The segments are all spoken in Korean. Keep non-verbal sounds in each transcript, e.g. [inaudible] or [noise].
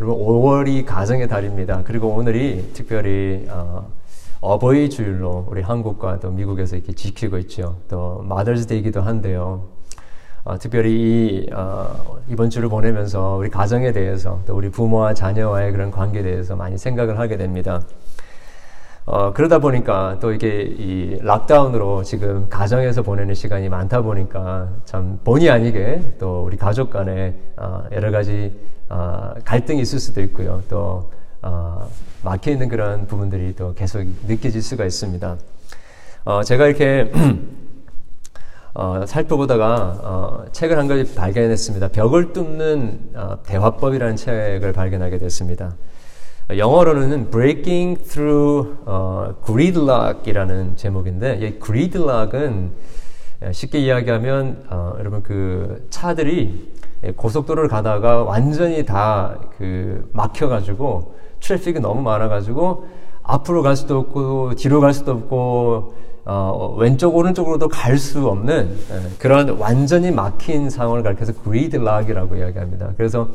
여러분 5월이 가정의 달입니다. 그리고 오늘이 특별히 어, 어버이 주일로 우리 한국과 또 미국에서 이렇게 지키고 있죠. 또 마더스데이기도 한데요. 어, 특별히 이, 어, 이번 주를 보내면서 우리 가정에 대해서 또 우리 부모와 자녀와의 그런 관계에 대해서 많이 생각을 하게 됩니다. 어, 그러다 보니까 또 이게 이 락다운으로 지금 가정에서 보내는 시간이 많다 보니까 참 본의 아니게 또 우리 가족 간에 어, 여러 가지 어, 갈등이 있을 수도 있고요. 또 어, 막혀 있는 그런 부분들이 또 계속 느껴질 수가 있습니다. 어, 제가 이렇게 [clears throat] 어, 살펴보다가 어, 책을 한권 발견했습니다. 벽을 뚫는 어, 대화법이라는 책을 발견하게 됐습니다. 영어로는 Breaking Through 어, Gridlock이라는 제목인데 이 Gridlock은 쉽게 이야기하면 어, 여러분 그 차들이 고속도로를 가다가 완전히 다 그 막혀가지고 트래픽이 너무 많아가지고 앞으로 갈 수도 없고 뒤로 갈 수도 없고 어, 왼쪽 오른쪽으로도 갈 수 없는 예, 그런 완전히 막힌 상황을 가리켜서 그리드락이라고 이야기합니다. 그래서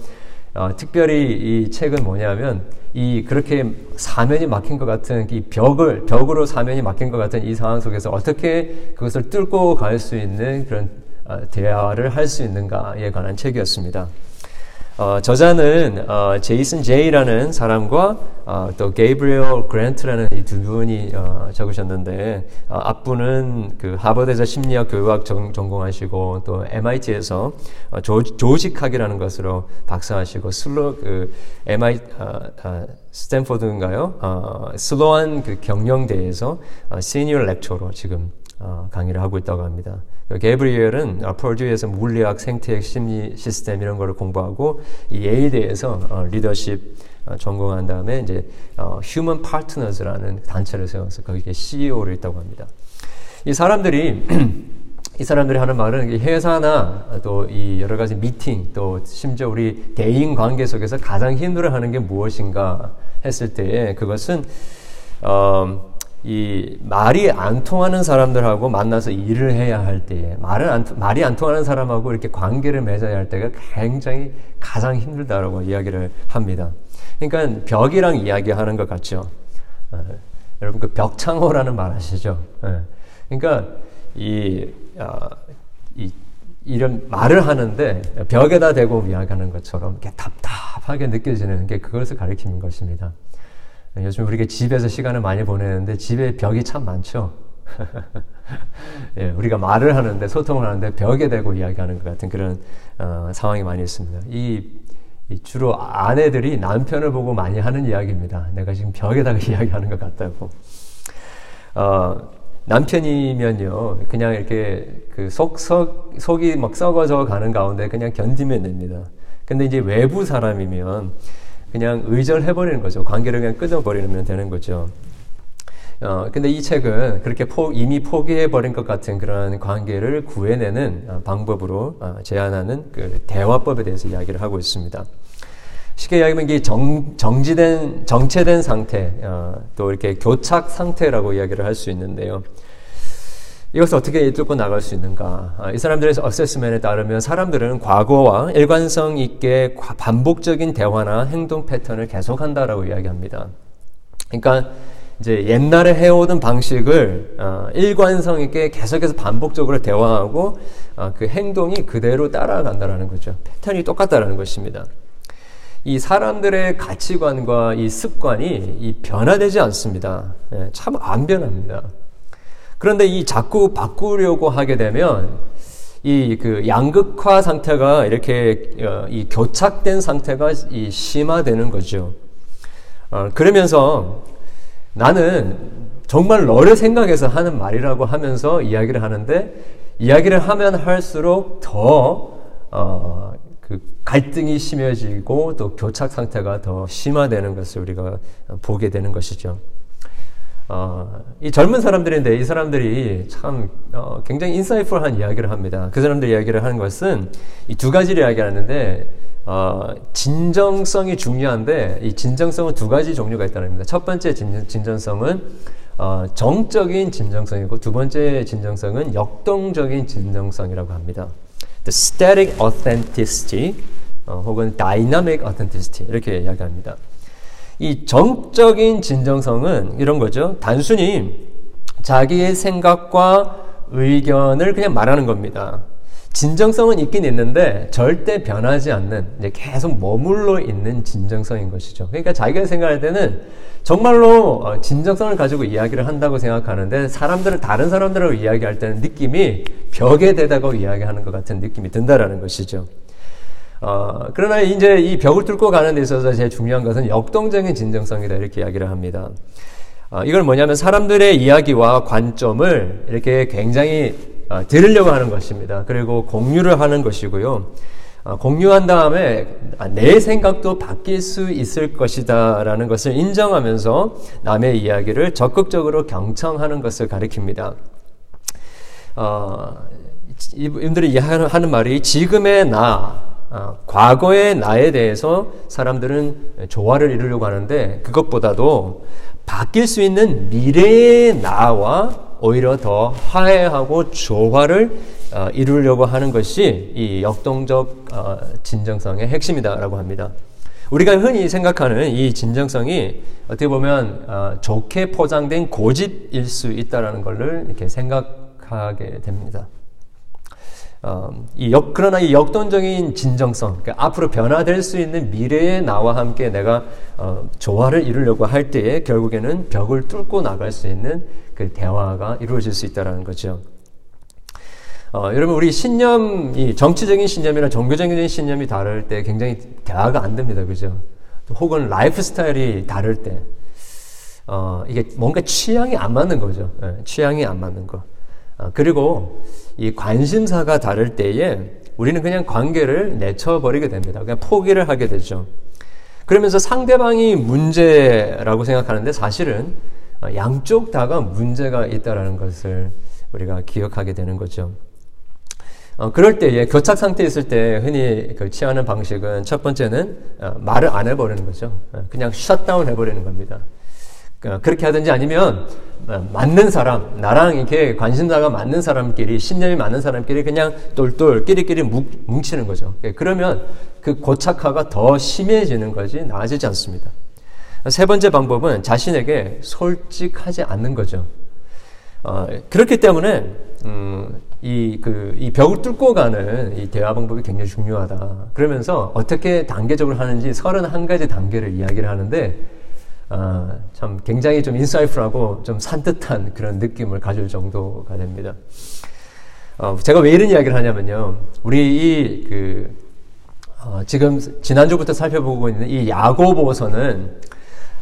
어, 특별히 이 책은 뭐냐면 이 그렇게 사면이 막힌 것 같은 이 벽을 벽으로 사면이 막힌 것 같은 이 상황 속에서 어떻게 그것을 뚫고 갈 수 있는 그런 어, 대화를 할 수 있는가에 관한 책이었습니다. 어, 저자는 어, 제이슨 제이라는 사람과 어, 또 게이브리얼 그랜트라는 이 두 분이 어, 적으셨는데 어, 앞분은 그 하버드에서 심리학 교육학 전, 전공하시고 또 MIT에서 어, 조, 조직학이라는 것으로 박사하시고 Sloan 그 MI 어, 어, 스탠포드인가요? 어, Sloan 그 경영대에서 어, 시니어 렉처로 지금 어, 강의를 하고 있다고 합니다. 게브리엘은 퍼듀에서 물리학, 생태학, 심리 시스템 이런 거를 공부하고 이 예일대에서 어, 리더십 어, 전공한 다음에 이제 어, 휴먼 파트너즈라는 단체를 세워서 거기에 CEO를 있다고 합니다. 이 사람들이 [clears throat] 이 사람들이 하는 말은 회사나 또 이 여러 가지 미팅 또 심지어 우리 대인 관계 속에서 가장 힘들어하는 게 무엇인가 했을 때 그것은 어, 이 말이 안 통하는 사람들하고 만나서 일을 해야 할 때에 말은 안, 말이 안 통하는 사람하고 이렇게 관계를 맺어야 할 때가 굉장히 가장 힘들다라고 이야기를 합니다. 그러니까 벽이랑 이야기하는 것 같죠. 어, 여러분 그 벽창호라는 말 아시죠? 어, 그러니까 이, 어, 이 이런 말을 하는데 벽에다 대고 이야기하는 것처럼 이렇게 답답하게 느껴지는 게 그것을 가리키는 것입니다. 요즘 우리가 집에서 시간을 많이 보내는데 집에 벽이 참 많죠. [laughs] 예, 우리가 말을 하는데 소통을 하는데 벽에 대고 이야기하는 것 같은 그런 어, 상황이 많이 있습니다. 이, 이, 주로 아내들이 남편을 보고 많이 하는 이야기입니다. 내가 지금 벽에다가 [laughs] 이야기하는 것 같다고. 어, 남편이면요, 그냥 이렇게 그 속, 속, 속이 막 썩어져 가는 가운데 그냥 견디면 됩니다. 근데 이제 외부 사람이면 그냥 의절해버리는 거죠. 관계를 그냥 끊어버리면 되는 거죠. 어, 근데 이 책은 그렇게 포, 이미 포기해버린 것 같은 그런 관계를 구해내는 어, 방법으로 어, 제안하는 그 대화법에 대해서 이야기를 하고 있습니다. 쉽게 이야기하면 이게 정, 정지된, 정체된 상태, 어, 또 이렇게 교착 상태라고 이야기를 할 수 있는데요. 이것을 어떻게 뚫고 나갈 수 있는가? 아, 이 사람들의 어세스멘에 따르면 사람들은 과거와 일관성 있게 반복적인 대화나 행동 패턴을 계속한다라고 이야기합니다. 그러니까 이제 옛날에 해오던 방식을 어, 일관성 있게 계속해서 반복적으로 대화하고 어, 그 행동이 그대로 따라간다라는 거죠. 패턴이 똑같다라는 것입니다. 이 사람들의 가치관과 이 습관이 이 변화되지 않습니다. 예, 참안 변합니다. 그런데 이 자꾸 바꾸려고 하게 되면 이 그 양극화 상태가 이렇게 어, 이 교착된 상태가 이 심화되는 거죠. 어, 그러면서 나는 정말 너를 생각해서 하는 말이라고 하면서 이야기를 하는데 이야기를 하면 할수록 더 어, 그 갈등이 심해지고 또 교착 상태가 더 심화되는 것을 우리가 보게 되는 것이죠. 어, 이 젊은 사람들인데 이 사람들이 참 어, 굉장히 인사이풀한 이야기를 합니다. 그 사람들 이야기를 하는 것은 이 두 가지를 이야기하는데 어, 진정성이 중요한데 이 진정성은 두 가지 종류가 있다는 겁니다. 첫 번째 진, 진정 성은 어, 정적인 진정성이고 두 번째 진정성은 역동적인 진정성이라고 합니다. The static authenticity 어, 혹은 dynamic authenticity 이렇게 이야기합니다. 이 정적인 진정성은 이런 거죠. 단순히 자기의 생각과 의견을 그냥 말하는 겁니다. 진정성은 있긴 있는데 절대 변하지 않는 이제 계속 머물러 있는 진정성인 것이죠. 그러니까 자기가 생각할 때는 정말로 어, 진정성을 가지고 이야기를 한다고 생각하는데 사람들은 다른 사람들하고 이야기할 때는 느낌이 벽에 대다고 이야기하는 것 같은 느낌이 든다라는 것이죠. 어, 그러나 이제 이 벽을 뚫고 가는 데 있어서 제일 중요한 것은 역동적인 진정성이다 이렇게 이야기를 합니다. 어, 이걸 뭐냐면 사람들의 이야기와 관점을 이렇게 굉장히 어, 들으려고 하는 것입니다. 그리고 공유를 하는 것이고요. 어, 공유한 다음에 내 생각도 바뀔 수 있을 것이다라는 것을 인정하면서 남의 이야기를 적극적으로 경청하는 것을 가리킵니다. 어, 이분들이 하는 말이 지금의 나, 어, 과거의 나에 대해서 사람들은 조화를 이루려고 하는데 그것보다도 바뀔 수 있는 미래의 나와 오히려 더 화해하고 조화를 어, 이루려고 하는 것이 이 역동적 어, 진정성의 핵심이다라고 합니다. 우리가 흔히 생각하는 이 진정성이 어떻게 보면 어, 좋게 포장된 고집일 수 있다라는 것을 이렇게 생각하게 됩니다. 어, 이 역, 그러나 이 역동적인 진정성, 그러니까 앞으로 변화될 수 있는 미래의 나와 함께 내가 어, 조화를 이루려고 할 때에 결국에는 벽을 뚫고 나갈 수 있는 그 대화가 이루어질 수 있다는 거죠. 어, 여러분 우리 신념 이 정치적인 신념이나 종교적인 신념이 다를 때 굉장히 대화가 안 됩니다, 그죠? 혹은 라이프 스타일이 다를 때 어, 이게 뭔가 취향이 안 맞는 거죠. 예, 취향이 안 맞는 거. 어, 그리고 이 관심사가 다를 때에 우리는 그냥 관계를 내쳐버리게 됩니다. 그냥 포기를 하게 되죠. 그러면서 상대방이 문제라고 생각하는데 사실은 양쪽 다가 문제가 있다라는 것을 우리가 기억하게 되는 거죠. 어, 그럴 때에 교착 상태에 있을 때 흔히 그 취하는 방식은 첫 번째는 어, 말을 안 해버리는 거죠. 어, 그냥 셧다운 해버리는 겁니다. 어, 그렇게 하든지 아니면 어, 맞는 사람, 나랑 이렇게 관심사가 맞는 사람끼리, 신념이 맞는 사람끼리 그냥 똘똘 끼리끼리 뭉 치는 거죠. 예, 그러면 그 고착화가 더 심해지는 거지 나아지지 않습니다. 세 번째 방법은 자신에게 솔직하지 않는 거죠. 어, 그렇기 때문에 음, 이, 그, 이 벽을 뚫고 가는 이 대화 방법이 굉장히 중요하다. 그러면서 어떻게 단계적으로 하는지 31가지 단계를 이야기를 하는데 아, 참 굉장히 좀 인사이프하고 좀 산뜻한 그런 느낌을 가질 정도가 됩니다. 어, 제가 왜 이런 이야기를 하냐면요. 우리 이 그 어, 지금 지난주부터 살펴보고 있는 이 야고보서는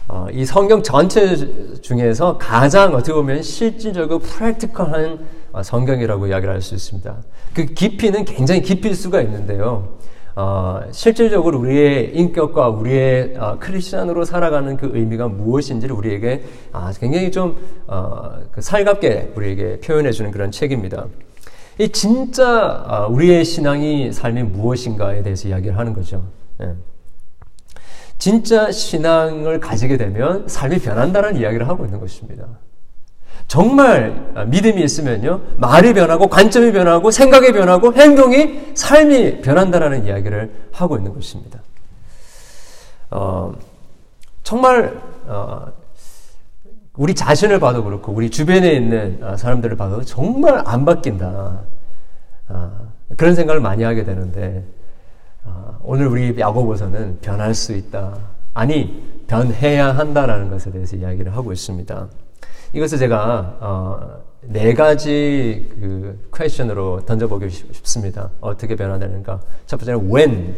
어, 이 성경 전체 중에서 가장 어떻게 보면 실질적으로 프랙티컬한 어, 성경이라고 이야기를 할 수 있습니다. 그 깊이는 굉장히 깊일 수가 있는데요. 어, 실질적으로 우리의 인격과 우리의 어, 크리스천으로 살아가는 그 의미가 무엇인지를 우리에게 아, 굉장히 좀 어, 그 살갑게 우리에게 표현해 주는 그런 책입니다. 이 진짜 어, 우리의 신앙이 삶이 무엇인가에 대해서 이야기를 하는 거죠. 예. 진짜 신앙을 가지게 되면 삶이 변한다는 이야기를 하고 있는 것입니다. 정말 믿음이 있으면요, 말이 변하고, 관점이 변하고, 생각이 변하고, 행동이, 삶이 변한다라는 이야기를 하고 있는 것입니다. 어, 정말, 어, 우리 자신을 봐도 그렇고, 우리 주변에 있는 어, 사람들을 봐도 정말 안 바뀐다. 어, 그런 생각을 많이 하게 되는데, 어, 오늘 우리 야고보서는 변할 수 있다. 아니, 변해야 한다라는 것에 대해서 이야기를 하고 있습니다. 이것을 제가 어, 네 가지 그 퀘션으로 던져보기 싶습니다. 어떻게 변화되는가? 첫 번째는 when,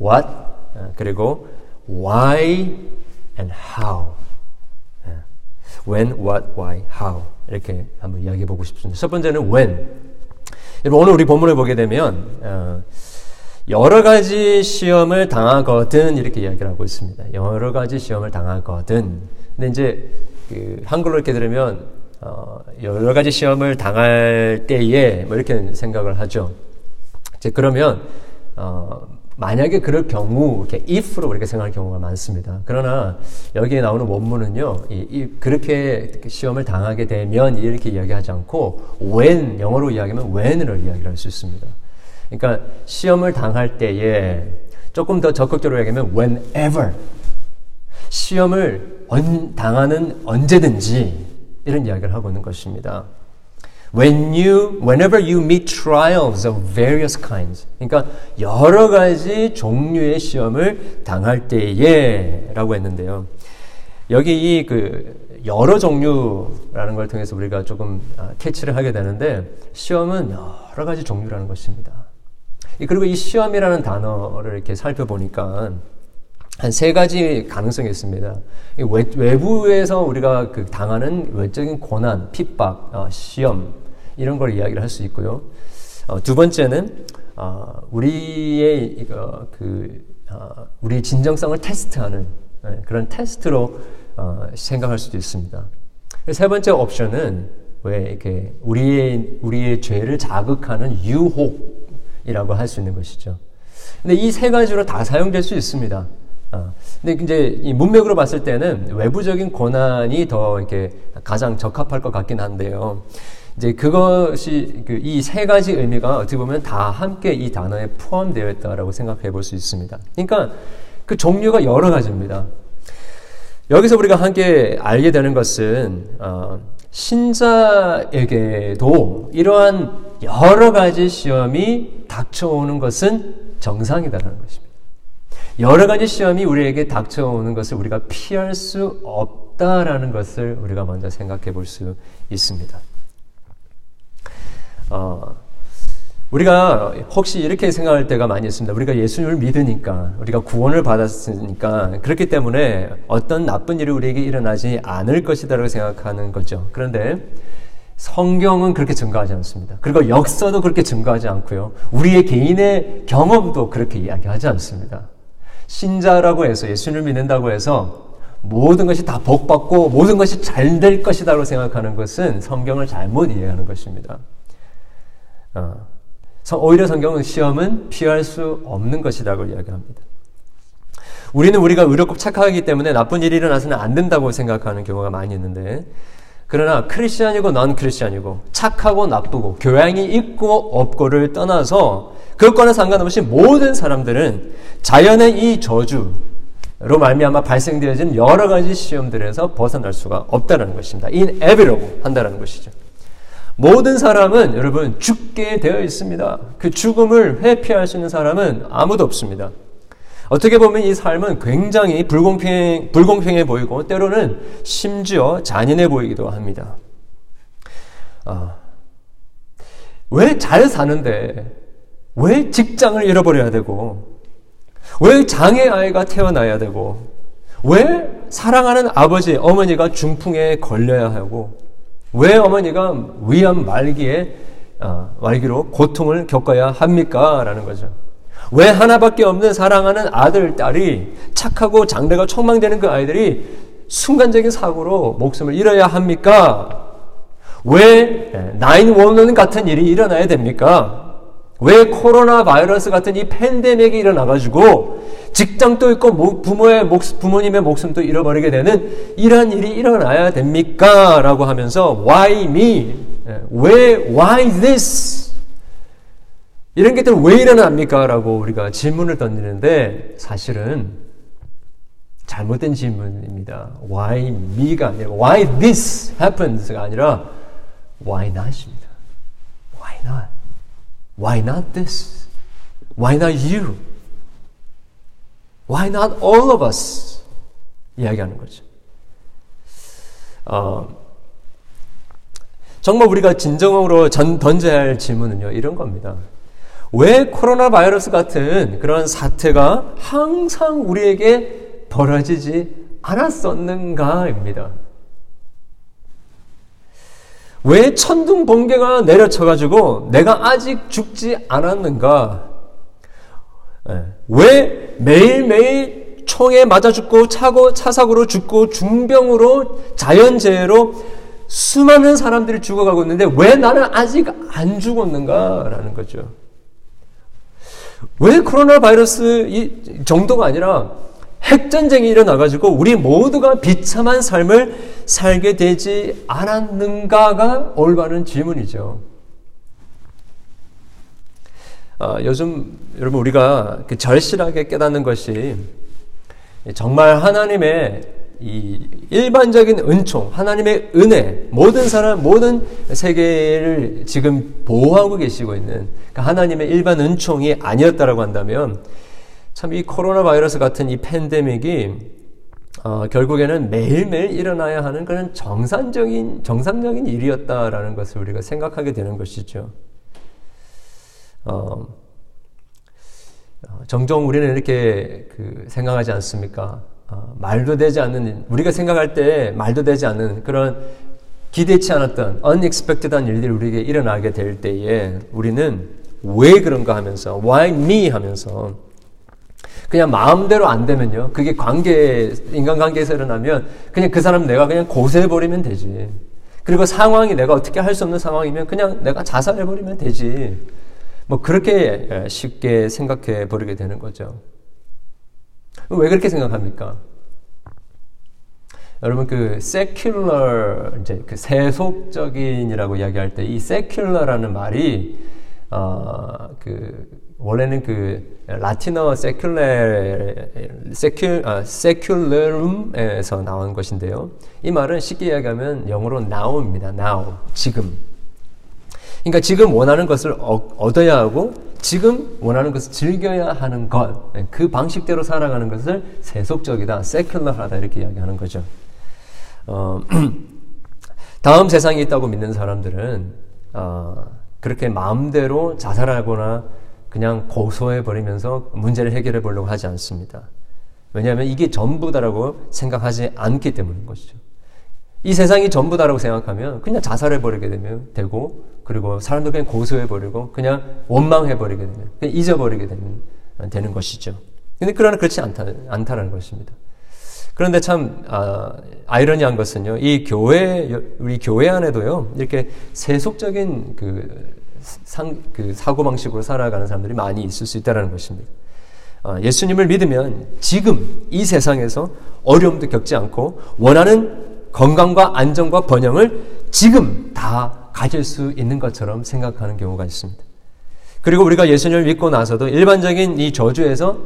what, 어, 그리고 why and how. 예. when, what, why, how 이렇게 한번 이야기해 보고 싶습니다. 첫 번째는 when. 여러분 오늘 우리 본문을 보게 되면 어, 여러 가지 시험을 당하거든 이렇게 이야기를 하고 있습니다. 여러 가지 시험을 당하거든. 근데 이제 그 한글로 이렇게 들으면 어, 여러 가지 시험을 당할 때에 뭐 이렇게 생각을 하죠. 이제 그러면 어, 만약에 그럴 경우 이렇게 if로 이렇게 생각하는 경우가 많습니다. 그러나 여기에 나오는 원문은요, 이, 이, 그렇게 시험을 당하게 되면 이렇게 이야기하지 않고 when 영어로 이야기하면 when을 이야기를 할 수 있습니다. 그러니까 시험을 당할 때에 조금 더 적극적으로 얘기하면 whenever 시험을 당하는 언제든지 이런 이야기를 하고 있는 것입니다. When you, whenever you meet trials of various kinds. 그러니까 여러 가지 종류의 시험을 당할 때에라고 했는데요. 여기 이 그 여러 종류라는 걸 통해서 우리가 조금 아, 캐치를 하게 되는데 시험은 여러 가지 종류라는 것입니다. 그리고 이 시험이라는 단어를 이렇게 살펴보니까 한 세 가지 가능성이 있습니다. 외부에서 우리가 그 당하는 외적인 고난, 핍박, 어, 시험 이런 걸 이야기를 할 수 있고요. 어, 두 번째는 어, 우리의 그 우리 진정성을 테스트하는 네, 그런 테스트로 생각할 수도 있습니다. 세 번째 옵션은 왜 이렇게 우리의 우리의 죄를 자극하는 유혹 이라고 할 수 있는 것이죠. 근데 이 세 가지로 다 사용될 수 있습니다. 아, 근데 이제 이 문맥으로 봤을 때는 외부적인 고난이 더 이렇게 가장 적합할 것 같긴 한데요. 이제 그것이 그 이 세 가지 의미가 어떻게 보면 다 함께 이 단어에 포함되어 있다라고 생각해 볼 수 있습니다. 그러니까 그 종류가 여러 가지입니다. 여기서 우리가 함께 알게 되는 것은 어, 신자에게도 이러한 여러 가지 시험이 닥쳐오는 것은 정상이다라는 것입니다. 여러 가지 시험이 우리에게 닥쳐오는 것을 우리가 피할 수 없다라는 것을 우리가 먼저 생각해 볼 수 있습니다. 어, 우리가 혹시 이렇게 생각할 때가 많이 있습니다. 우리가 예수님을 믿으니까, 우리가 구원을 받았으니까, 그렇기 때문에 어떤 나쁜 일이 우리에게 일어나지 않을 것이다라고 생각하는 거죠. 그런데 성경은 그렇게 증거하지 않습니다. 그리고 역사도 그렇게 증거하지 않고요. 우리의 개인의 경험도 그렇게 이야기하지 않습니다. 신자라고 해서 예수님을 믿는다고 해서 모든 것이 다 복받고 모든 것이 잘 될 것이다라고 생각하는 것은 성경을 잘못 이해하는 것입니다. 어. 오히려 성경은 시험은 피할 수 없는 것이라고 이야기합니다. 우리는 우리가 의롭고 착하기 때문에 나쁜 일이 일어나서는 안 된다고 생각하는 경우가 많이 있는데 그러나 크리스천이고 넌 크리스천이고 착하고 나쁘고 교양이 있고 없고를 떠나서 그것과는 상관없이 모든 사람들은 자연의 이 저주로 말미암아 발생되어진 여러 가지 시험들에서 벗어날 수가 없다는 것입니다. inevitable 한다는 것이죠. 모든 사람은 여러분 죽게 되어 있습니다. 그 죽음을 회피할 수 있는 사람은 아무도 없습니다. 어떻게 보면 이 삶은 굉장히 불공평, 불공평해 보이고 때로는 심지어 잔인해 보이기도 합니다. 아, 왜 잘 사는데 왜 직장을 잃어버려야 되고 왜 장애 아이가 태어나야 되고 왜 사랑하는 아버지 어머니가 중풍에 걸려야 하고 왜 어머니가 위암 말기에 아, 말기로 고통을 겪어야 합니까? 라는 거죠. 왜 하나밖에 없는 사랑하는 아들, 딸이 착하고 장래가 촉망되는 그 아이들이 순간적인 사고로 목숨을 잃어야 합니까? 왜911 같은 일이 일어나야 됩니까? 왜 코로나 바이러스 같은 이 팬데믹이 일어나가지고 직장도 있고 부모의 목, 부모님의 목숨도 잃어버리게 되는 이러한 일이 일어나야 됩니까? 라고 하면서 why me? 왜 why this? 이런 것들 왜 일어납니까? 라고 우리가 질문을 던지는데 사실은 잘못된 질문입니다. Why me가 아니라 Why this happens가 아니라 Why not입니다. Why not? Why not this? Why not you? Why not all of us? 이야기하는 거죠. 어, 정말 우리가 진정으로 전, 던져야 할 질문은요, 이런 겁니다. 왜 코로나 바이러스 같은 그런 사태가 항상 우리에게 벌어지지 않았었는가입니다. 왜 천둥 번개가 내려쳐가지고 내가 아직 죽지 않았는가? 예. 왜 매일매일 총에 맞아 죽고 차고 차사고로 죽고 중병으로 자연재해로 수많은 사람들이 죽어가고 있는데 왜 나는 아직 안 죽었는가라는 거죠. 왜 코로나 바이러스 이 정도가 아니라 핵전쟁이 일어나가지고 우리 모두가 비참한 삶을 살게 되지 않았는가가 올바른 질문이죠. 어, 요즘 여러분 우리가 그 절실하게 깨닫는 것이 정말 하나님의 이 일반적인 은총, 하나님의 은혜, 모든 사람, 모든 세계를 지금 보호하고 계시고 있는 그 하나님의 일반 은총이 아니었다라고 한다면 참 이 코로나 바이러스 같은 이 팬데믹이 어, 결국에는 매일매일 일어나야 하는 그런 정상적인, 정상적인 일이었다라는 것을 우리가 생각하게 되는 것이죠. 어, 어, 종종 우리는 이렇게 그 생각하지 않습니까? 어, 말도 되지 않는 우리가 생각할 때 말도 되지 않는 그런 기대치 않았던 unexpected한 일들이 우리에게 일어나게 될 때에 우리는 왜 그런가 하면서 why me 하면서 그냥 마음대로 안 되면요. 그게 관계 인간관계에서 일어나면 그냥 그 사람 내가 그냥 고소해 버리면 되지. 그리고 상황이 내가 어떻게 할 수 없는 상황이면 그냥 내가 자살해 버리면 되지. 뭐 그렇게 예, 쉽게 생각해 버리게 되는 거죠. 왜 그렇게 생각합니까? 여러분 그 secular 이제 그 세속적인이라고 이야기할 때 이 secular라는 말이 어 그 원래는 그 라틴어 secular secular 아, secularum에서 나온 것인데요. 이 말은 쉽게 이야기하면 영어로 now입니다. now 지금 그러니까 지금 원하는 것을 얻어야 하고 지금 원하는 것을 즐겨야 하는 것, 그 방식대로 살아가는 것을 세속적이다, 세큘러하다 이렇게 이야기하는 거죠. 어, [clears throat] 다음 세상이 있다고 믿는 사람들은 어, 그렇게 마음대로 자살하거나 그냥 고소해 버리면서 문제를 해결해 보려고 하지 않습니다. 왜냐하면 이게 전부다라고 생각하지 않기 때문인 것이죠. 이 세상이 전부다라고 생각하면 그냥 자살해 버리게 되면 되고 그리고 사람들 그냥 고소해 버리고 그냥 원망해 버리게 되면 그냥 잊어버리게 되면 되는 것이죠. 근데 그러나 그렇지 않다 않다라는 것입니다. 그런데 참 아, 이러니한 것은요. 이 교회 우리 교회 안에도요. 이렇게 세속적인 그, 상, 그 사고 방식으로 살아가는 사람들이 많이 있을 수 있다는 것입니다. 아, 예수님을 믿으면 지금 이 세상에서 어려움도 겪지 않고 원하는 건강과 안정과 번영을 지금 다 가질 수 있는 것처럼 생각하는 경우가 있습니다. 그리고 우리가 예수님을 믿고 나서도 일반적인 이 저주에서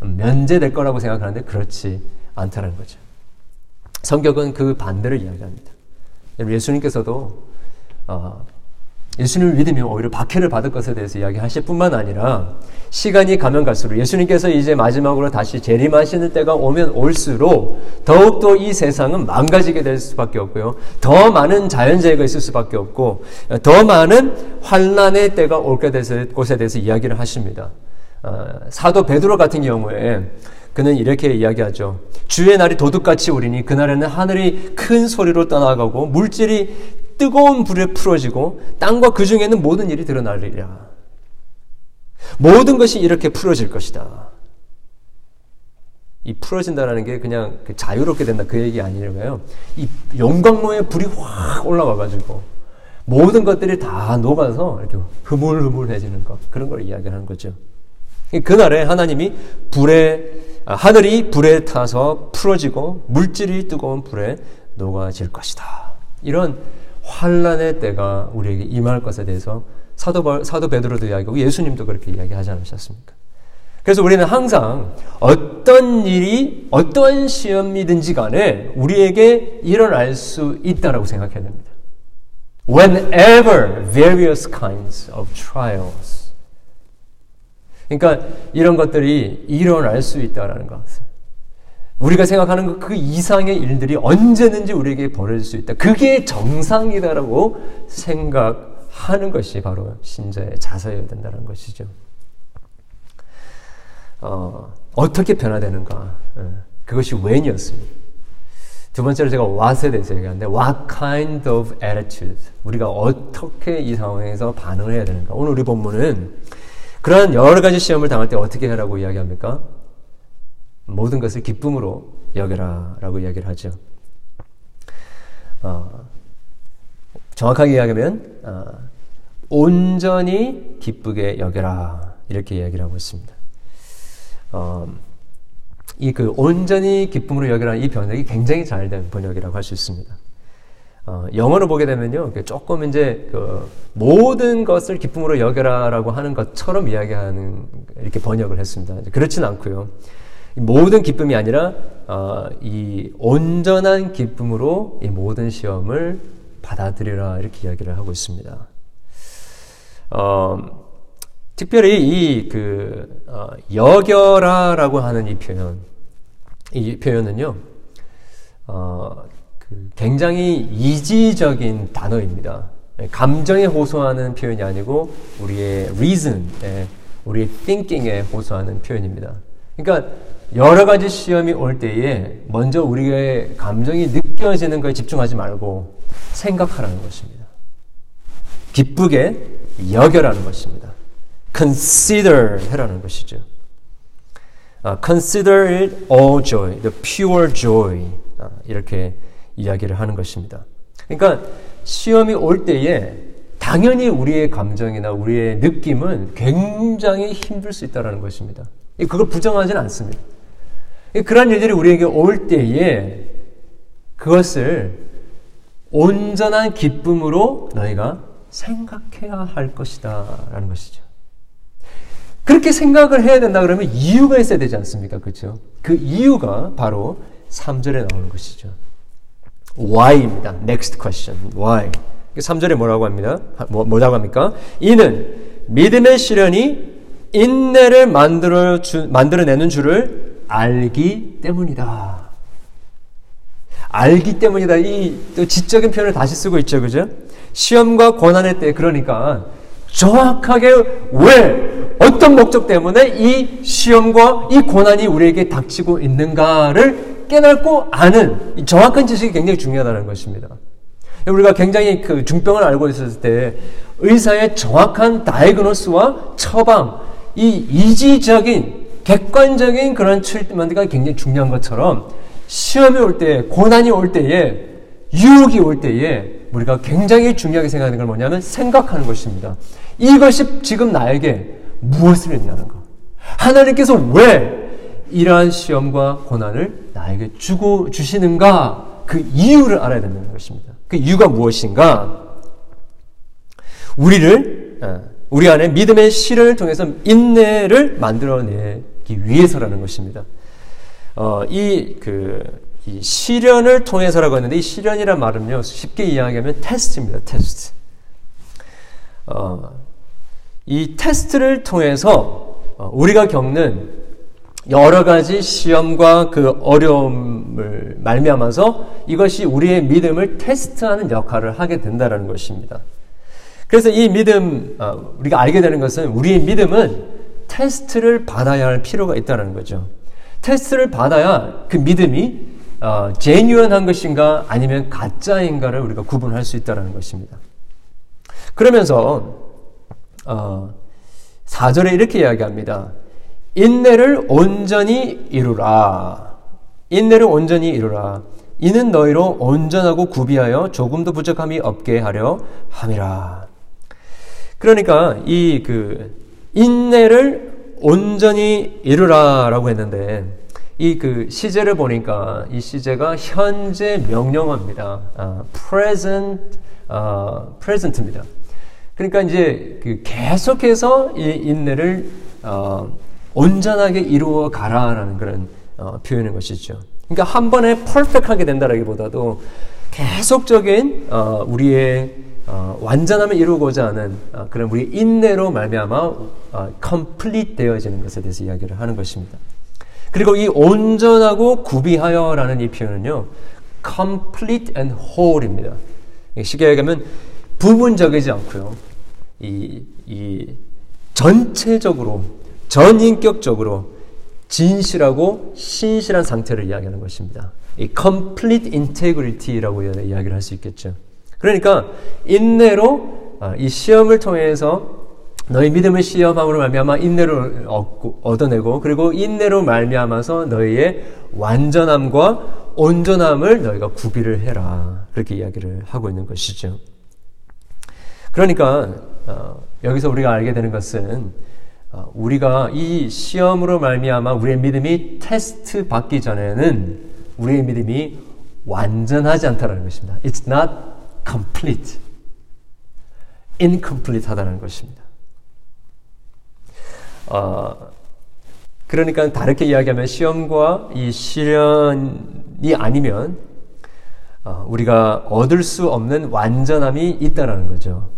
면제될 거라고 생각하는데 그렇지 않다는 거죠. 성격은 그 반대를 이야기합니다. 예수님께서도 어, 예수님을 믿으면 오히려 박해를 받을 것에 대해서 이야기하실 뿐만 아니라 시간이 가면 갈수록 예수님께서 이제 마지막으로 다시 재림하시는 때가 오면 올수록 더욱더 이 세상은 망가지게 될 수밖에 없고요. 더 많은 자연재해가 있을 수밖에 없고 더 많은 환란의 때가 올게 될 곳에 대해서 이야기를 하십니다. 어, 사도 베드로 같은 경우에 그는 이렇게 이야기하죠. 주의 날이 도둑같이 오리니 그날에는 하늘이 큰 소리로 떠나가고 물질이 뜨거운 불에 풀어지고 땅과 그 중에는 모든 일이 드러나리라. 모든 것이 이렇게 풀어질 것이다. 이 풀어진다라는 게 그냥 그 자유롭게 된다 그 얘기 아니라고요. 이 용광로에 불이 확 올라가가지고 모든 것들이 다 녹아서 이렇게 흐물흐물해지는 것 그런 걸 이야기하는 거죠. 그날에 하나님이 불에 아, 하늘이 불에 타서 풀어지고 물질이 뜨거운 불에 녹아질 것이다. 이런 환란의 때가 우리에게 임할 것에 대해서 사도, 사도 베드로도 이야기하고 예수님도 그렇게 이야기하지 않으셨습니까? 그래서 우리는 항상 어떤 일이 어떤 시험이든지 간에 우리에게 일어날 수 있다라고 생각해야 됩니다. Whenever various kinds of trials. 그러니까 이런 것들이 일어날 수 있다라는 것을 우리가 생각하는 그 이상의 일들이 언제든지 우리에게 벌어질 수 있다. 그게 정상이다라고 생각하는 것이 바로 신자의 자세여야 된다는 것이죠. 어, 어떻게 변화되는가? 예, 그것이 when이었습니다. 두 번째로 제가 what에 대해서 얘기하는데 what kind of attitude 우리가 어떻게 이 상황에서 반응을 해야 되는가? 오늘 우리 본문은 그러한 여러 가지 시험을 당할 때 어떻게 하라고 이야기합니까? 모든 것을 기쁨으로 여겨라 라고 이야기를 하죠. 어, 정확하게 이야기하면 어, 온전히 기쁘게 여겨라 이렇게 이야기를 하고 있습니다. 어, 이그 온전히 기쁨으로 여겨라 이 번역이 굉장히 잘 된 번역이라고 할 수 있습니다. 어, 영어로 보게 되면요, 조금 이제 그 모든 것을 기쁨으로 여겨라라고 하는 것처럼 이야기하는 이렇게 번역을 했습니다. 그렇진 않고요. 모든 기쁨이 아니라 어, 이 온전한 기쁨으로 이 모든 시험을 받아들여라 이렇게 이야기를 하고 있습니다. 어, 특별히 이그 어, 여겨라라고 하는 이 표현, 이 표현은요, 어, 그 굉장히 이지적인 단어입니다. 감정에 호소하는 표현이 아니고 우리의 reason, 우리의 thinking에 호소하는 표현입니다. 그러니까 여러 가지 시험이 올 때에 먼저 우리의 감정이 느껴지는 것에 집중하지 말고 생각하라는 것입니다. 기쁘게 여겨라는 것입니다. consider 해라는 것이죠. Uh, consider it all joy, the pure joy. Uh, 이렇게 이야기를 하는 것입니다. 그러니까 시험이 올 때에 당연히 우리의 감정이나 우리의 느낌은 굉장히 힘들 수 있다는 것입니다. 그걸 부정하지는 않습니다. 그러한 일들이 우리에게 올 때에 그것을 온전한 기쁨으로 너희가 생각해야 할 것이다. 라는 것이죠. 그렇게 생각을 해야 된다 그러면 이유가 있어야 되지 않습니까? 그렇죠? 그 이유가 바로 3절에 나오는 것이죠. why입니다. next question. why. 3절에 뭐라고 합니다? 뭐, 뭐라고 합니까? 이는 믿음의 시련이 인내를 만들어 주, 만들어내는 줄을 알기 때문이다. 알기 때문이다. 이 또 지적인 표현을 다시 쓰고 있죠. 그죠? 시험과 고난의 때 그러니까 정확하게 왜 어떤 목적 때문에 이 시험과 이 고난이 우리에게 닥치고 있는가를 깨닫고 아는 정확한 지식이 굉장히 중요하다는 것입니다. 우리가 굉장히 그 중병을 알고 있었을 때 의사의 정확한 다이그노스와 처방, 이 이지적인 객관적인 그런 트리트먼트가 굉장히 중요한 것처럼 시험이 올 때, 고난이 올 때에, 유혹이 올 때에 우리가 굉장히 중요하게 생각하는 건 뭐냐면 생각하는 것입니다. 이것이 지금 나에게 무엇을 했냐는 것. 하나님께서 왜 이러한 시험과 고난을 나에게 주고 주시는가? 그 이유를 알아야 된다는 것입니다. 그 이유가 무엇인가? 우리를 어, 우리 안에 믿음의 실을 통해서 인내를 만들어내 기 위해서라는 것입니다. 어, 이, 그, 이 시련을 통해서라고 했는데, 이 시련이란 말은요, 쉽게 이야기하면 테스트입니다, 테스트. 어, 이 테스트를 통해서 어, 우리가 겪는 여러 가지 시험과 그 어려움을 말미암아서 이것이 우리의 믿음을 테스트하는 역할을 하게 된다는 것입니다. 그래서 이 믿음, 어, 우리가 알게 되는 것은 우리의 믿음은 테스트를 받아야 할 필요가 있다는 거죠. 테스트를 받아야 그 믿음이 어, 제뉴언한 것인가 아니면 가짜인가를 우리가 구분할 수 있다는 것입니다. 그러면서 어, 4절에 이렇게 이야기합니다. 인내를 온전히 이루라. 인내를 온전히 이루라. 이는 너희로 온전하고 구비하여 조금도 부족함이 없게 하려 함이라. 그러니까 이 그 인내를 온전히 이루라라고 했는데 이 그 시제를 보니까 이 시제가 현재 명령어입니다. 아, present 어, present입니다. 그러니까 이제 그 계속해서 이 인내를 어, 온전하게 이루어 가라라는 그런 어, 표현인 것이죠. 그러니까 한 번에 퍼펙트하게 된다라기보다도 계속적인 어, 우리의 어, 완전함을 이루고자 하는 어, 그런 우리 인내로 말미암아 어, complete 되어지는 것에 대해서 이야기를 하는 것입니다. 그리고 이 온전하고 구비하여라는 이 표현은요, complete and whole입니다. 쉽게 얘기하면 부분적이지 않고요, 이, 이 전체적으로 전인격적으로 진실하고 신실한 상태를 이야기하는 것입니다. 이 complete integrity라고 이야기를 할 수 있겠죠. 그러니까 인내로 아, 이 시험을 통해서 너희 믿음을 시험함으로 말미암아 인내를 얻고, 얻어내고 그리고 인내로 말미암아서 너희의 완전함과 온전함을 너희가 구비를 해라 그렇게 이야기를 하고 있는 것이죠. 그러니까 어, 여기서 우리가 알게 되는 것은 어, 우리가 이 시험으로 말미암아 우리의 믿음이 테스트 받기 전에는 우리의 믿음이 완전하지 않다는 것입니다. It's not complete, incomplete 하다는 것입니다. 어, 그러니까 다르게 이야기하면 시험과 이 시련이 아니면 어, 우리가 얻을 수 없는 완전함이 있다라는 거죠.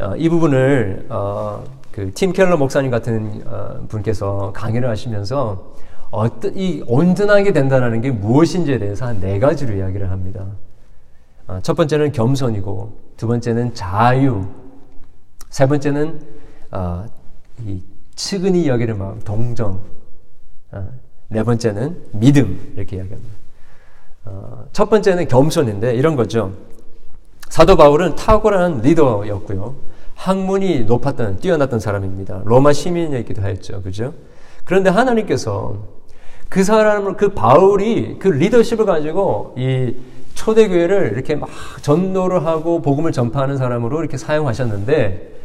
어, 이 부분을 어, 그팀 켈러 목사님 같은 어, 분께서 강의를 하시면서 어떤 이 온전하게 된다는 게 무엇인지에 대해서 한 네 가지로 이야기를 합니다. 어, 첫 번째는 겸손이고 두 번째는 자유, 세 번째는 어, 이 측은히 여기는 마음, 동정, 네 번째는 믿음 이렇게 이야기합니다. 첫 번째는 겸손인데 이런 거죠. 사도 바울은 탁월한 리더였고요. 학문이 높았던, 뛰어났던 사람입니다. 로마 시민이기도 했죠. 그죠? 그런데 하나님께서 그 사람을, 그 바울이 그 리더십을 가지고 이 초대교회를 이렇게 막 전도를 하고 복음을 전파하는 사람으로 이렇게 사용하셨는데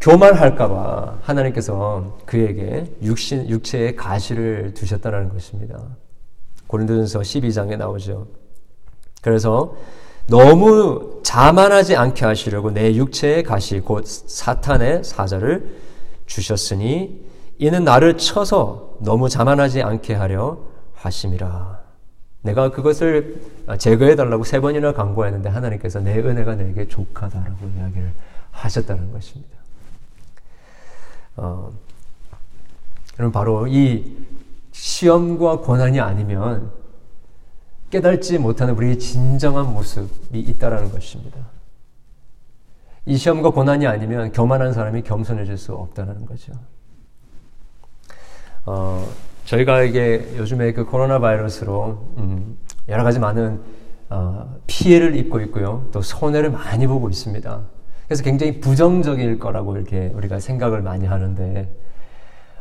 교만할까봐 하나님께서 그에게 육신, 육체의 가시를 두셨다는 것입니다. 고린도전서 12장에 나오죠. 그래서 너무 자만하지 않게 하시려고 내 육체의 가시 곧 사탄의 사자를 주셨으니 이는 나를 쳐서 너무 자만하지 않게 하려 하심이라. 내가 그것을 제거해 달라고 세 번이나 강구했는데 하나님께서 내 은혜가 내게 족하다라고 이야기를 하셨다는 것입니다. 어, 여러분 바로 이 시험과 고난이 아니면 깨달지 못하는 우리의 진정한 모습이 있다라는 것입니다. 이 시험과 고난이 아니면 교만한 사람이 겸손해질 수 없다는 거죠. 어, 저희가 이게 요즘에 그 코로나 바이러스로 음, 여러 가지 많은 어, 피해를 입고 있고요. 또 손해를 많이 보고 있습니다. 그래서 굉장히 부정적일 거라고 이렇게 우리가 생각을 많이 하는데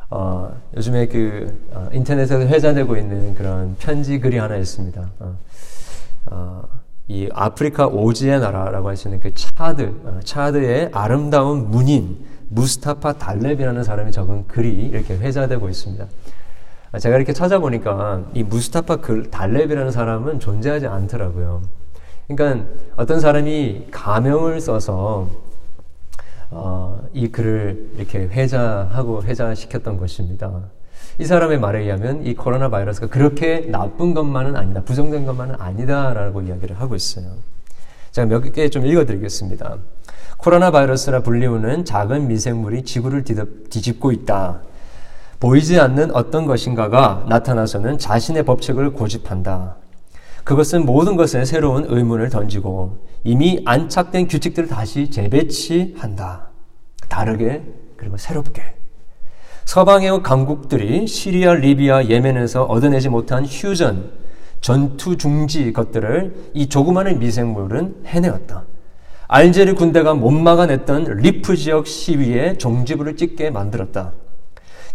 어, 요즘에 그 어, 인터넷에서 회자되고 있는 그런 편지 글이 하나 있습니다. 어, 어이 아프리카 오지의 나라라고 할 수 있는 그 차드, 어, 차드의 아름다운 문인 무스타파 달렙이라는 사람이 적은 글이 이렇게 회자되고 있습니다. 아, 제가 이렇게 찾아보니까 이 무스타파 글, 달렙이라는 사람은 존재하지 않더라고요. 그러니까 어떤 사람이 가명을 써서 어, 이 글을 이렇게 회자하고 회자시켰던 것입니다. 이 사람의 말에 의하면 이 코로나 바이러스가 그렇게 나쁜 것만은 아니다. 부정된 것만은 아니다라고 이야기를 하고 있어요. 제가 몇 개 좀 읽어드리겠습니다. 코로나 바이러스라 불리우는 작은 미생물이 지구를 뒤집고 있다. 보이지 않는 어떤 것인가가 나타나서는 자신의 법칙을 고집한다. 그것은 모든 것에 새로운 의문을 던지고 이미 안착된 규칙들을 다시 재배치한다. 다르게 그리고 새롭게. 서방의 강국들이 시리아, 리비아, 예멘에서 얻어내지 못한 휴전, 전투 중지 것들을 이 조그마한 미생물은 해내었다. 알제리 군대가 못 막아냈던 리프 지역 시위에 종지부를 찍게 만들었다.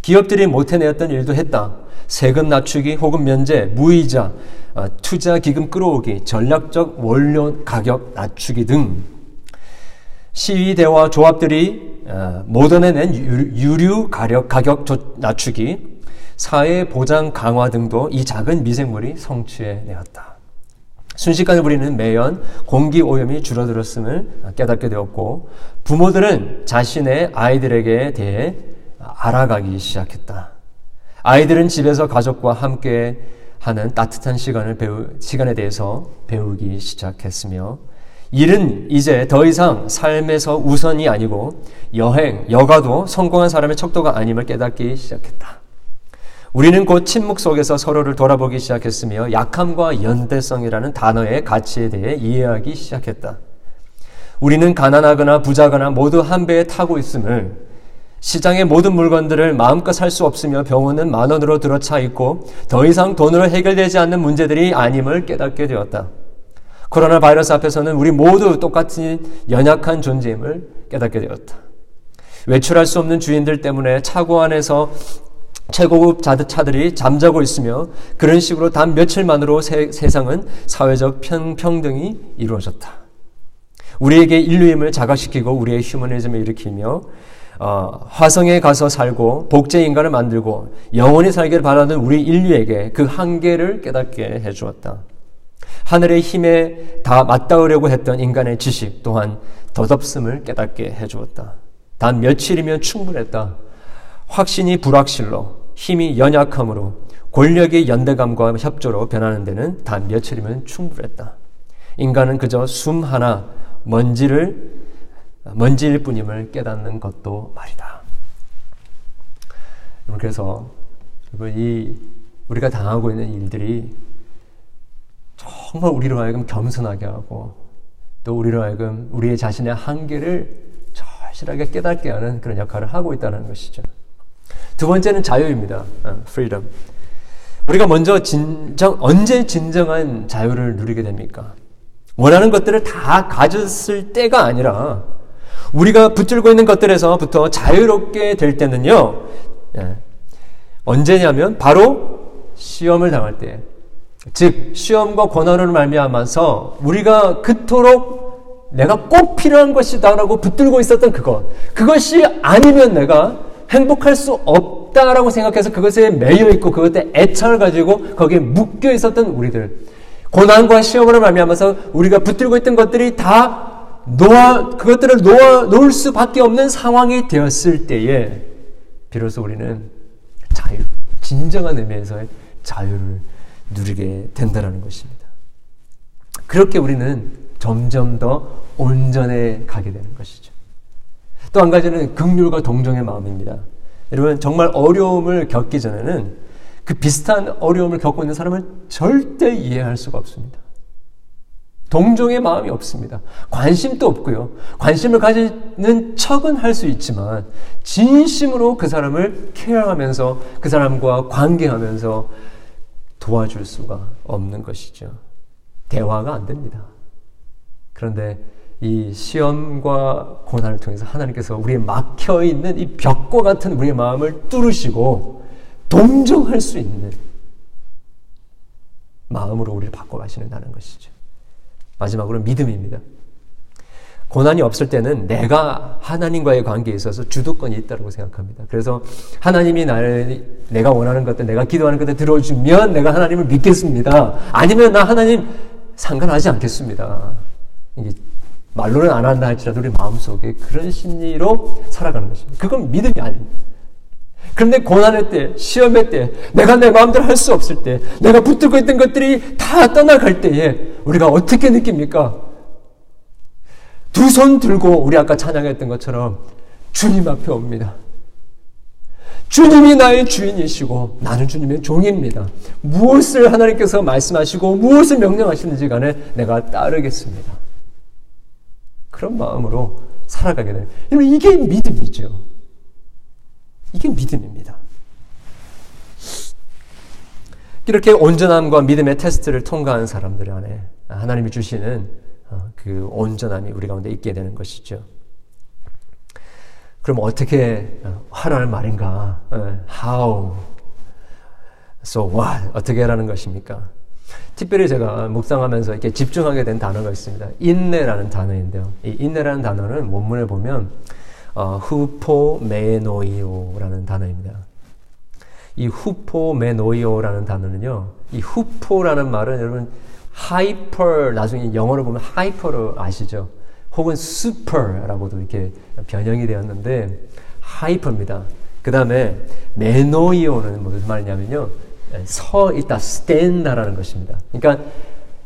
기업들이 못 해내었던 일도 했다. 세금 낮추기 혹은 면제, 무이자, 어, 투자 기금 끌어오기, 전략적 원료 가격 낮추기 등 시위대와 조합들이 어, 못 얻어낸 유류 가격, 가격 낮추기, 사회 보장 강화 등도 이 작은 미생물이 성취해내었다. 순식간에 우리는 매연 공기 오염이 줄어들었음을 깨닫게 되었고 부모들은 자신의 아이들에게 대해 알아가기 시작했다. 아이들은 집에서 가족과 함께 하는 따뜻한 시간을 배우, 시간에 대해서 배우기 시작했으며, 일은 이제 더 이상 삶에서 우선이 아니고 여행, 여가도 성공한 사람의 척도가 아님을 깨닫기 시작했다. 우리는 곧 침묵 속에서 서로를 돌아보기 시작했으며 약함과 연대성이라는 단어의 가치에 대해 이해하기 시작했다. 우리는 가난하거나 부자거나 모두 한 배에 타고 있음을 시장의 모든 물건들을 마음껏 살 수 없으며 병원은 만 원으로 들어차 있고 더 이상 돈으로 해결되지 않는 문제들이 아님을 깨닫게 되었다. 코로나 바이러스 앞에서는 우리 모두 똑같은 연약한 존재임을 깨닫게 되었다. 외출할 수 없는 주인들 때문에 차고 안에서 최고급 자드차들이 잠자고 있으며 그런 식으로 단 며칠만으로 세, 세상은 사회적 평등이 이루어졌다. 우리에게 인류임을 자각시키고 우리의 휴머니즘을 일으키며 어, 화성에 가서 살고 복제 인간을 만들고 영원히 살기를 바라는 우리 인류에게 그 한계를 깨닫게 해주었다. 하늘의 힘에 다 맞닿으려고 했던 인간의 지식 또한 덧없음을 깨닫게 해주었다. 단 며칠이면 충분했다. 확신이 불확실로 힘이 연약함으로 권력의 연대감과 협조로 변하는 데는 단 며칠이면 충분했다. 인간은 그저 숨 하나 먼지를 먼지일 뿐임을 깨닫는 것도 말이다. 그래서 이 우리가 당하고 있는 일들이 정말 우리로 하여금 겸손하게 하고 또 우리로 하여금 우리의 자신의 한계를 절실하게 깨닫게 하는 그런 역할을 하고 있다는 것이죠. 두 번째는 자유입니다. freedom. 우리가 먼저 진정, 언제 진정한 자유를 누리게 됩니까? 원하는 것들을 다 가졌을 때가 아니라 우리가 붙들고 있는 것들에서부터 자유롭게 될 때는요, 예, 언제냐면 바로 시험을 당할 때, 즉 시험과 고난을 말미암아서 우리가 그토록 내가 꼭 필요한 것이다라고 붙들고 있었던 그것, 그것이 아니면 내가 행복할 수 없다라고 생각해서 그것에 매여 있고 그것에 애착을 가지고 거기에 묶여 있었던 우리들, 고난과 시험으로 말미암아서 우리가 붙들고 있던 것들이 다 놓아 그것들을 놓아 놓을 수밖에 없는 상황이 되었을 때에 비로소 우리는 자유, 진정한 의미에서의 자유를 누리게 된다는 것입니다. 그렇게 우리는 점점 더 온전해 가게 되는 것이죠. 또 한 가지는 극률과 동정의 마음입니다. 여러분 정말 어려움을 겪기 전에는 그 비슷한 어려움을 겪고 있는 사람을 절대 이해할 수가 없습니다. 동정의 마음이 없습니다. 관심도 없고요. 관심을 가지는 척은 할 수 있지만 진심으로 그 사람을 케어하면서 그 사람과 관계하면서 도와줄 수가 없는 것이죠. 대화가 안 됩니다. 그런데 이 시험과 고난을 통해서 하나님께서 우리의 막혀 있는 이 벽과 같은 우리의 마음을 뚫으시고 동정할 수 있는 마음으로 우리를 바꿔 가시는다는 것이죠. 마지막으로 믿음입니다. 고난이 없을 때는 내가 하나님과의 관계에 있어서 주도권이 있다고 생각합니다. 그래서 하나님이 나를 내가 원하는 것들, 내가 기도하는 것들 들어주면 내가 하나님을 믿겠습니다. 아니면 나 하나님 상관하지 않겠습니다. 말로는 안 한다 할지라도 우리 마음속에 그런 심리로 살아가는 것입니다. 그건 믿음이 아닙니다. 그런데 고난의 때, 시험의 때, 내가 내 마음대로 할 수 없을 때, 내가 붙들고 있던 것들이 다 떠나갈 때에 우리가 어떻게 느낍니까? 두 손 들고 우리 아까 찬양했던 것처럼 주님 앞에 옵니다. 주님이 나의 주인이시고 나는 주님의 종입니다. 무엇을 하나님께서 말씀하시고 무엇을 명령하시는지 간에 내가 따르겠습니다. 그런 마음으로 살아가게 되는. 이게 믿음이죠. 이게 믿음입니다. 이렇게 온전함과 믿음의 테스트를 통과한 사람들 안에 하나님이 주시는 어, 그 온전함이 우리 가운데 있게 되는 것이죠. 그럼 어떻게 어, 하라는 말인가? 어, how? So what? 어떻게 하라는 것입니까? 특별히 제가 묵상하면서 이렇게 집중하게 된 단어가 있습니다. 인내라는 단어인데요. 이 인내라는 단어는 원문에 보면 어, 후포메노이오라는 단어입니다. 이 후포메노이오라는 단어는요. 이 후포라는 말은 여러분 hyper 나중에 영어로 보면 hyper로 아시죠? 혹은 super라고도 이렇게 변형이 되었는데 hyper입니다. 그 다음에 메노이오는 무슨 말이냐면요. 서 있다, stand라는 것입니다. 그러니까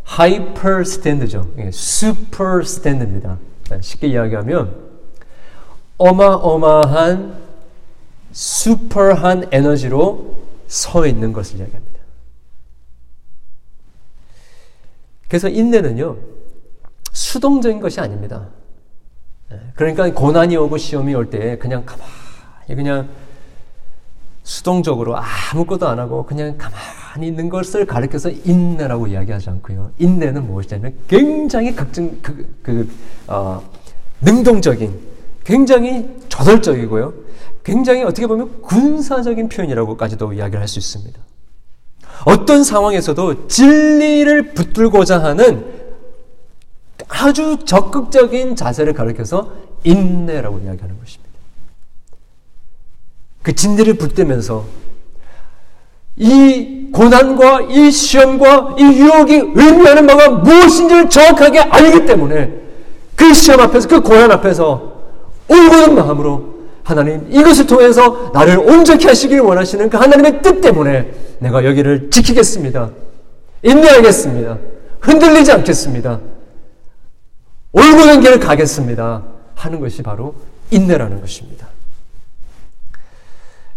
hyper stand죠. super stand입니다. 쉽게 이야기하면 어마어마한 super한 에너지로 서 있는 것을 이야기합니다. 그래서 인내는요, 수동적인 것이 아닙니다. 예, 그러니까 고난이 오고 시험이 올 때 그냥 가만히 그냥 수동적으로 아무것도 안 하고 그냥 가만히 있는 것을 가르쳐서 인내라고 이야기하지 않고요. 인내는 무엇이냐면 굉장히 각종 그, 그 어, 능동적인, 굉장히 저돌적이고요. 굉장히 어떻게 보면 군사적인 표현이라고까지도 이야기를 할 수 있습니다. 어떤 상황에서도 진리를 붙들고자 하는 아주 적극적인 자세를 가르쳐서 인내라고 이야기하는 것입니다. 그 진리를 붙들면서 이 고난과 이 시험과 이 유혹이 의미하는 바가 무엇인지를 정확하게 알기 때문에 그 시험 앞에서 그 고난 앞에서 울고는 마음으로 하나님 이것을 통해서 나를 온전케 하시길 원하시는 그 하나님의 뜻 때문에 내가 여기를 지키겠습니다. 인내하겠습니다. 흔들리지 않겠습니다. 올고는 길을 가겠습니다. 하는 것이 바로 인내라는 것입니다.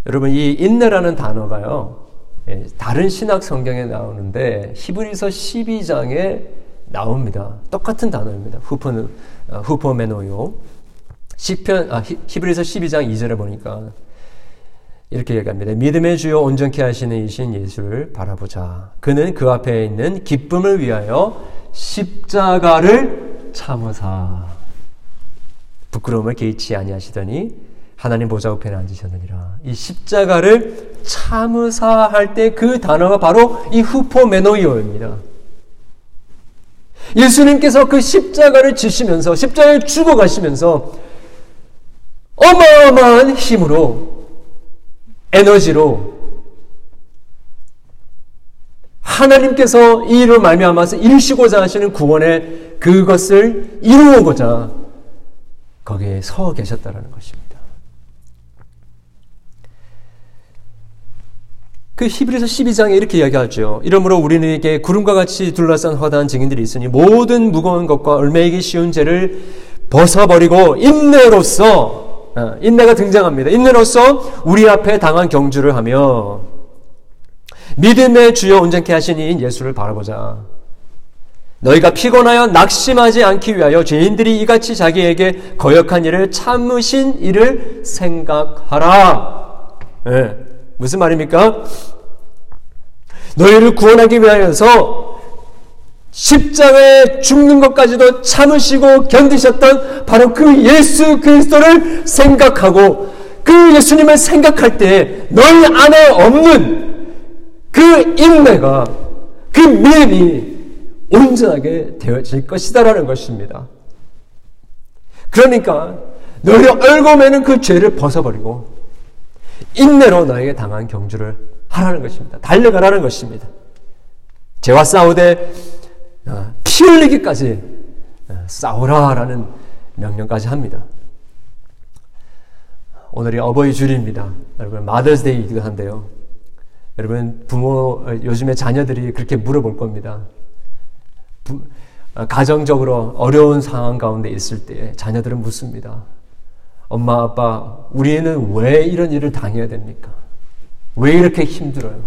여러분 이 인내라는 단어가요. 예, 다른 신학 성경에 나오는데 히브리서 12장에 나옵니다. 똑같은 단어입니다. 후퍼는 어, 후퍼메노요. 시편 아, 히브리서 12장 2절에 보니까 이렇게 얘기합니다. 믿음의 주요 온전케 하시는 이신 예수를 바라보자. 그는 그 앞에 있는 기쁨을 위하여 십자가를 참으사 부끄러움을 개의치 아니하시더니 하나님 보좌 우편에 앉으셨느니라. 이 십자가를 참으사 할 때 그 단어가 바로 이 후포메노이오입니다. 예수님께서 그 십자가를 지시면서 십자가를 죽어 가시면서 어마어마한 힘으로 에너지로 하나님께서 이 일을 말미암아서 이루시고자 하시는 구원의 그것을 이루고자 거기에 서 계셨다라는 것입니다. 그 히브리서 12장에 이렇게 이야기하죠. 이러므로 우리에게 구름과 같이 둘러싼 허다한 증인들이 있으니 모든 무거운 것과 얼매이기 쉬운 죄를 벗어버리고 인내로서 어, 인내가 등장합니다. 인내로서 우리 앞에 당한 경주를 하며 믿음의 주여 온전케 하시니 예수를 바라보자. 너희가 피곤하여 낙심하지 않기 위하여 죄인들이 이같이 자기에게 거역한 일을 참으신 일을 생각하라. 네. 무슨 말입니까? 너희를 구원하기 위하여서 십자가에 죽는 것까지도 참으시고 견디셨던 바로 그 예수 그리스도를 생각하고 그 예수님을 생각할 때 너희 안에 없는 그 인내가 그 믿음이 온전하게 되어질 것이다라는 것입니다. 그러니까 너희 얼굴에는 그 죄를 벗어버리고 인내로 너에게 당한 경주를 하라는 것입니다. 달려가라는 것입니다. 죄와 싸우되 어, 피 흘리기까지 어, 싸우라라는 명령까지 합니다. 오늘이 어버이 주일입니다. 여러분 마더스 데이이기도 한데요. 여러분 부모 어, 요즘에 자녀들이 그렇게 물어볼 겁니다. 부, 가정적으로 어려운 상황 가운데 있을 때 자녀들은 묻습니다. 엄마, 아빠, 우리는 왜 이런 일을 당해야 됩니까? 왜 이렇게 힘들어요?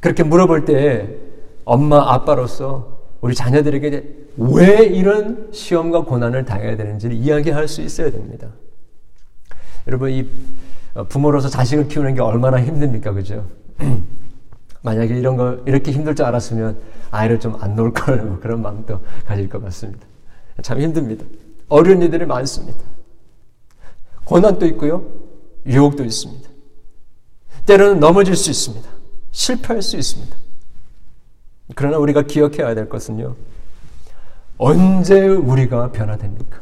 그렇게 물어볼 때 엄마, 아빠로서 우리 자녀들에게 왜 이런 시험과 고난을 당해야 되는지를 이야기할 수 있어야 됩니다. 여러분, 이 부모로서 자식을 키우는 게 얼마나 힘듭니까? 그죠? [clears throat] 만약에 이런 거, 이렇게 힘들 줄 알았으면 아이를 좀 안 놓을 걸, 뭐 [laughs] 그런 마음도 가질 것 같습니다. 참 힘듭니다. 어려운 일들이 많습니다. 고난도 있고요. 유혹도 있습니다. 때로는 넘어질 수 있습니다. 실패할 수 있습니다. 그러나 우리가 기억해야 될 것은요. 언제 우리가 변화됩니까?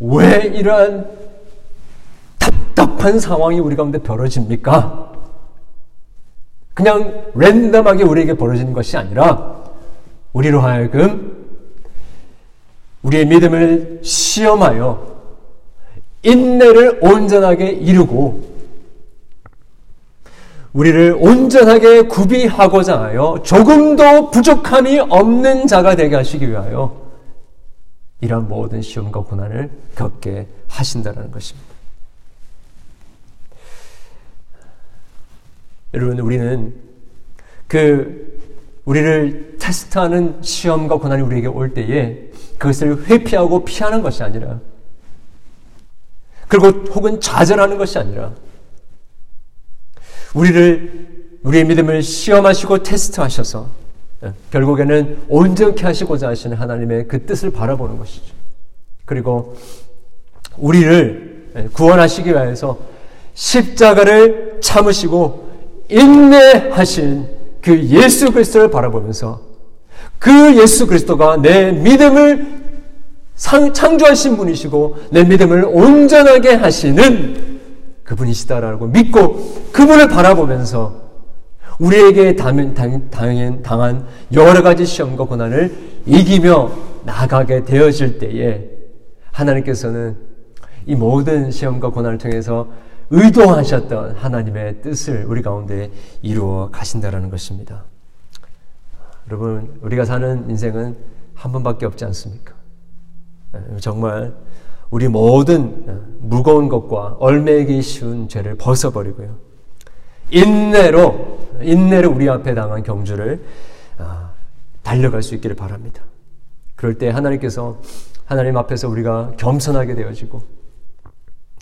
왜 이러한 답답한 상황이 우리 가운데 벌어집니까? 그냥 랜덤하게 우리에게 벌어지는 것이 아니라 우리로 하여금 우리의 믿음을 시험하여 인내를 온전하게 이루고 우리를 온전하게 구비하고자 하여 조금도 부족함이 없는 자가 되게 하시기 위하여 이러한 모든 시험과 고난을 겪게 하신다는 것입니다. 여러분, 우리는 그 우리를 테스트하는 시험과 고난이 우리에게 올 때에 그것을 회피하고 피하는 것이 아니라 그리고 혹은 좌절하는 것이 아니라 우리를 우리의 믿음을 시험하시고 테스트하셔서 예, 결국에는 온전케 하시고자 하시는 하나님의 그 뜻을 바라보는 것이죠. 그리고 우리를 예, 구원하시기 위해서 십자가를 참으시고 인내하신 그 예수 그리스도를 바라보면서 그 예수 그리스도가 내 믿음을 창조하신 분이시고 내 믿음을 온전하게 하시는 그분이시다라고 믿고 그분을 바라보면서 우리에게 당연, 당연, 당한 여러 가지 시험과 고난을 이기며 나가게 되어질 때에 하나님께서는 이 모든 시험과 고난을 통해서 의도하셨던 하나님의 뜻을 우리 가운데 이루어 가신다라는 것입니다. 여러분, 우리가 사는 인생은 한 번밖에 없지 않습니까? 정말 우리 모든 무거운 것과 얼매기 쉬운 죄를 벗어버리고요. 인내로, 인내로 우리 앞에 당한 경주를 아, 달려갈 수 있기를 바랍니다. 그럴 때 하나님께서 하나님 앞에서 우리가 겸손하게 되어지고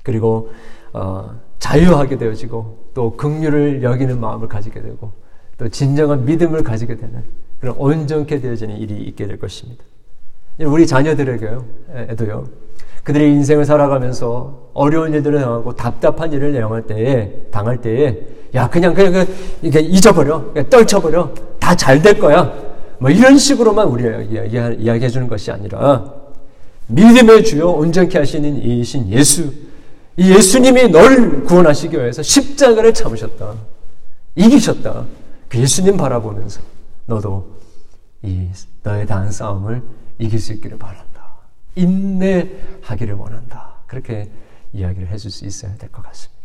그리고 어, 자유하게 되어지고 또 긍휼을 여기는 마음을 가지게 되고 또 진정한 믿음을 가지게 되는 그런 온전케 되어지는 일이 있게 될 것입니다. 우리 자녀들에게요, 에도요. 그들의 인생을 살아가면서 어려운 일들을 당하고 답답한 일을 당할 때에, 당할 때에, 야, 그냥, 그냥, 그냥 잊어버려. 그냥 떨쳐버려. 다 잘 될 거야. 뭐 이런 식으로만 우리가 이야기해 주는 것이 아니라, 믿음의 주요 온전케 하시는 이신 예수, 이 예수님이 널 구원하시기 위해서 십자가를 참으셨다. 이기셨다. 그 예수님 바라보면서 너도 이 너의 다한 싸움을 이길 수 있기를 바란다. 인내하기를 원한다. 그렇게 이야기를 해줄 수 있어야 될 것 같습니다.